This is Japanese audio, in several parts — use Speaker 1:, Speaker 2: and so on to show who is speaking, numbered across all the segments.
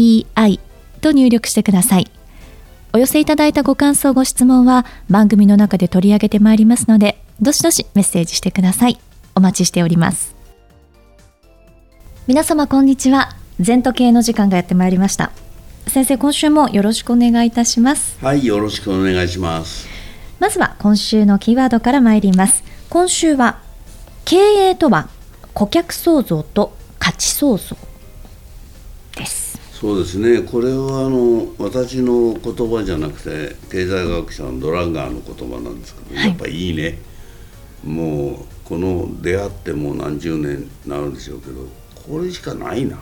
Speaker 1: ZENTOKEIEI と入力してください。お寄せいただいたご感想、ご質問は番組の中で取り上げてまいりますので、どしどしメッセージしてください。お待ちしております。皆様こんにちは。全時計の時間がやってまいりました。先生、今週もよろしくお願いいたします。
Speaker 2: はい、よろしくお願いします。
Speaker 1: まずは今週のキーワードから参ります。今週は経営とは顧客創造と価値創造
Speaker 2: そうですね。これはあの私の言葉じゃなくて経済学者のドランガーの言葉なんですけど、はい、やっぱいいね。もうこの出会ってもう何十年になるんでしょうけどこれしかないな。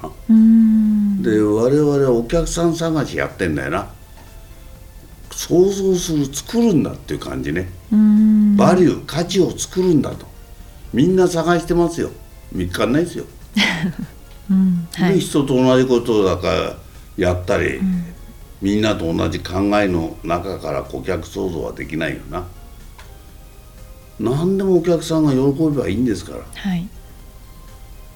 Speaker 2: で我々はお客さん探しやってんだよな。想像する作るんだっていう感じね。バリュー価値を作るんだと。みんな探してますよ。見つかんないですよ、うん。はい、人と同じことだからやったり、うん、みんなと同じ考えの中から顧客創造はできないよな。何でもお客さんが喜べばいいんですから、はい、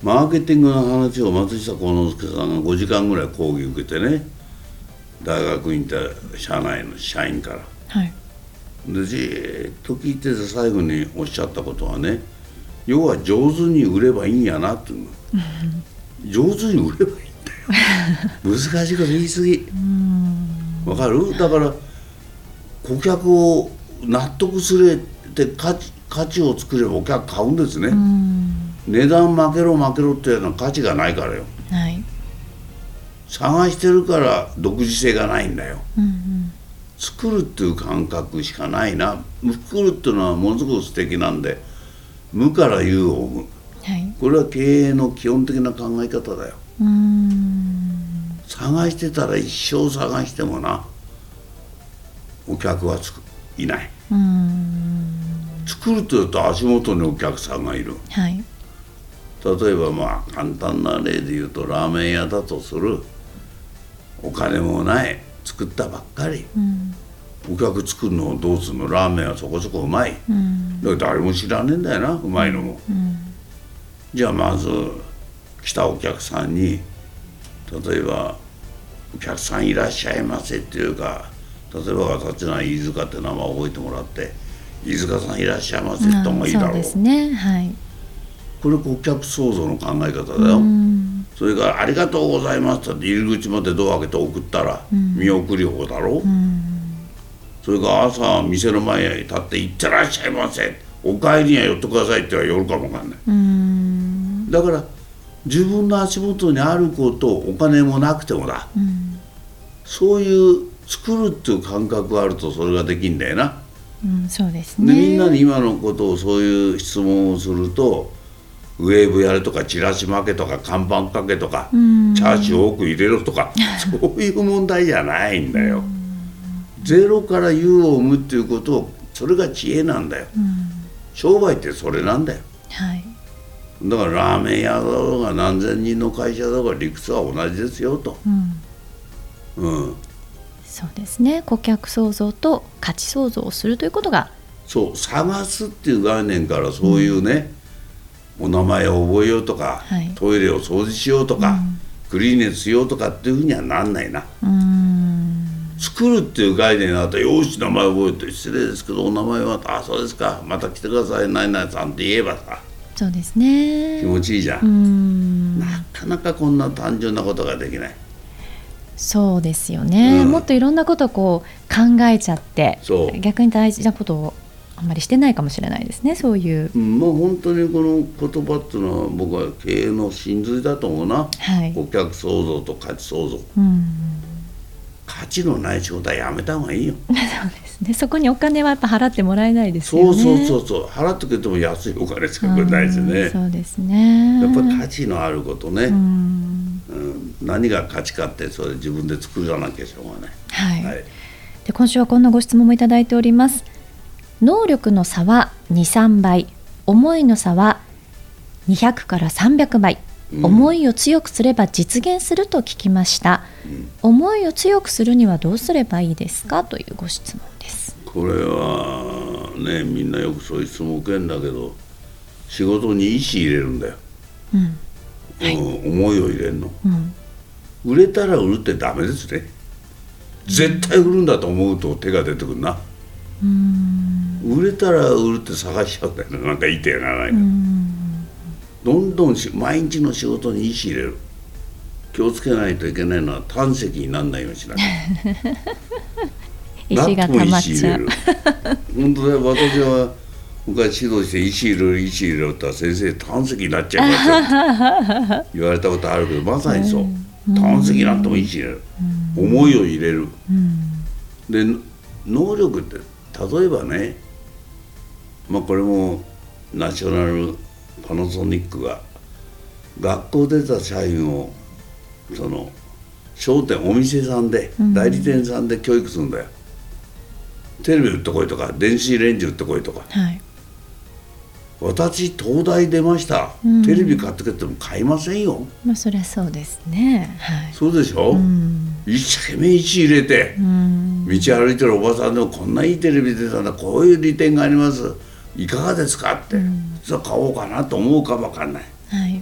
Speaker 2: マーケティングの話を松下幸之助さんが5時間ぐらい講義受けてね大学にいた社内の社員から、はい、でじっと聞いてて最後におっしゃったことはね要は上手に売ればいいんやなっていうの、上手に売ればいいんだよ。難しいこと言い過ぎ。わかる？だから顧客を納得すれて価値価値を作ればお客買うんですね。値段負けろ負けろっていうのは価値がないからよ、はい、探してるから独自性がないんだよ、うんうん、作るっていう感覚しかないな。作るっていうのはものすごく素敵なんで無から有を生む、はい、これは経営の基本的な考え方だよ。探してたら一生探してもなお客はつくいない。作るというと足元にお客さんがいる、はい、例えばまあ簡単な例で言うとラーメン屋だとするお金もない作ったばっかり、うん。お客作るのどうするの？ラーメンはそこそこうまい、うん、だから誰も知らねえんだよなうまいのも、うん、じゃあまず来たお客さんに例えば「お客さんいらっしゃいませ」っていうか例えば私の飯塚って名前を覚えてもらって「飯塚さんいらっしゃいませ」ってもいいだろう、そうですね。はい。これ顧客創造の考え方だよ、それから「ありがとうございます」って入り口までドア開けて送ったら見送り方だろ、うん。それが朝店の前に立って「行ってらっしゃいませ」「お帰りには寄ってください」って言われるかもわかんないだから自分の足元にあることお金もなくてもだ、うん、そういう作るっていう感覚があるとそれができんだよな、
Speaker 1: うん、そうですね。
Speaker 2: でみんなに今のことをそういう質問をするとウェーブやれとかチラシ負けとか看板かけとかチャーシュ多く入れろとか そういう問題じゃないんだよ。ゼロから有を生むっていうことをそれが知恵なんだよ、うん、商売ってそれなんだよ、はい、だからラーメン屋だろうが何千人の会社だろうが理屈は同じですよと、
Speaker 1: うん、うん、そうですね。顧客創造と価値創造をするということが
Speaker 2: そう探すっていう概念からそういうね、うん、お名前を覚えようとか、はい、トイレを掃除しようとか、クリーネスしようとかっていうふうにはなんないな。うん。作るっていう概念があったら「よし名前覚えて失礼ですけどお名前はあそうですか。また来てください。何々さん」って言えばさ
Speaker 1: そうですね。
Speaker 2: 気持ちいいじゃん。なかなかこんな単純なことができない。
Speaker 1: そうですよね、うん、もっといろんなことをこう考えちゃって逆に大事なことをあんまりしてないかもしれないですねそういう、
Speaker 2: うん、まあ本当にこの言葉っていうのは僕は経営の真髄だと思うな、はい、顧客創造と価値創造、うん。価値のない仕事はやめた方がいいよ。
Speaker 1: そうでそこにお金はやっぱ払ってもらえないですよ
Speaker 2: ね。そうそうそうそう。払ってくれても安いお金しかくれないですね。
Speaker 1: そうですね。
Speaker 2: やっぱり価値のあることね。うん、何が価値かってそれ自分で作らなきゃしょうがない。
Speaker 1: はい、はい、で今週はこんなご質問もいただいております。能力の差は23倍。思いの差は200から300倍、うん、思いを強くすれば実現すると聞きました、うん、思いを強くするにはどうすればいいですか？というご質問です。
Speaker 2: これはねみんなよくそういう質問受けんだけど仕事に意思入れるんだよ、うん。はい、思いを入れるの、売れたら売るってダメですね。絶対売るんだと思うと手が出てくるな。売れたら売るって探しちゃうんだよね。なんか言いてやらないのどんどん毎日の仕事に意思入れる。気をつけないといけないのは胆石にならないようにしなきゃ。
Speaker 1: 石が溜まっちゃう。
Speaker 2: 本当だ私は昔指導して石入れる石入れるって先生胆石になっちゃいますよ。言われたことあるけどまさにそう、胆石になっても石入れる、思いを入れる、で能力って例えばねまあこれもナショナルパナソニックが学校出た社員をその商店お店さんで、代理店さんで教育するんだよ。テレビ売ってこいとか電子レンジ売ってこいとか、はい、私東大出ました、うん、テレビ買ってけても買いませんよ。
Speaker 1: まあそりゃそうですね、
Speaker 2: はい、そうでしょ、うん、一生懸命石入れて、うん、道歩いてるおばさんでもこんないいテレビ出たんだ。こういう利点がありますいかがですかって、うん、そ買おうかなと思うか分かんない、はい、意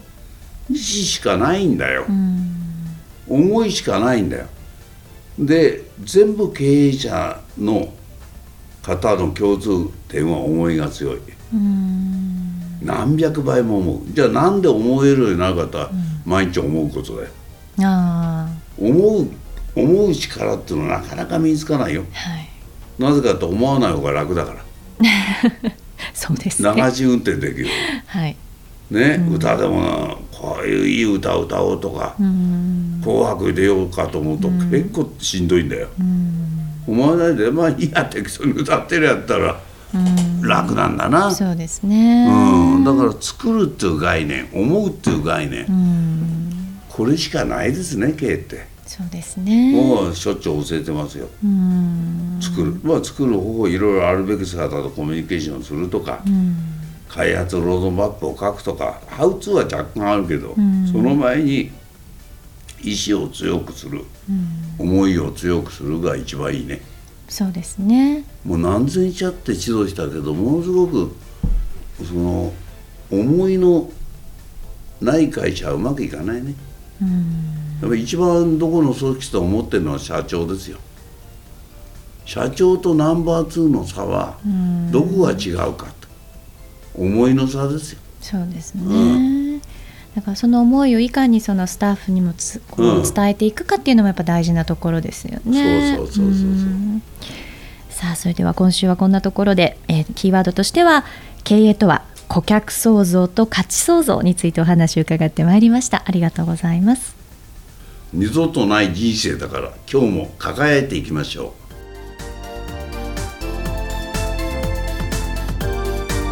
Speaker 2: 思しかないんだよ、思いしかないんだよ。で全部経営者の方の共通点は思いが強い。何百倍も思う。じゃあなんで思えるようになるかったら、毎日思うことだよ。思う思う力っていうのはなかなか身につかないよ。はい、なぜかと思わない方が楽だから。
Speaker 1: そうですね。
Speaker 2: 流し運転できる。はい。ね、うん、歌でもなこういういい歌を歌おうとか「紅白」出ようかと思うと結構しんどいんだよ。思わないでまあいいや適当に歌ってるやったら楽なんだな。
Speaker 1: そうですね、
Speaker 2: うん、だから作るっていう概念思うっていう概念、これしかないですね経営って。
Speaker 1: そうですね。
Speaker 2: もうしょっちゅう教えてますよ。作る、まあ作る方法いろいろあるべき姿とコミュニケーションするとか、開発ロードマップを書くとか、ハウツーは若干あるけど、その前に意志を強くする、思いを強くするが一番いいね。
Speaker 1: そうですね。
Speaker 2: もう何千社って指導したけどものすごくその思いのない会社はうまくいかないね。やっぱ一番どこの組織と思ってるのは社長ですよ。社長とナンバー2の差はどこが違うかと。思いの差ですよ。
Speaker 1: そうですね、うん、だからその思いをいかにそのスタッフにもつこう伝えていくかっていうのもやっぱ大事なところですよね。
Speaker 2: そうそうそうそうそう。
Speaker 1: さあそれでは今週はこんなところで、えー、キーワードとしては経営とは顧客創造と価値創造についてお話を伺ってまいりました。ありがとうございます。
Speaker 2: 二度とない人生だから今日も輝いていきましょ
Speaker 1: う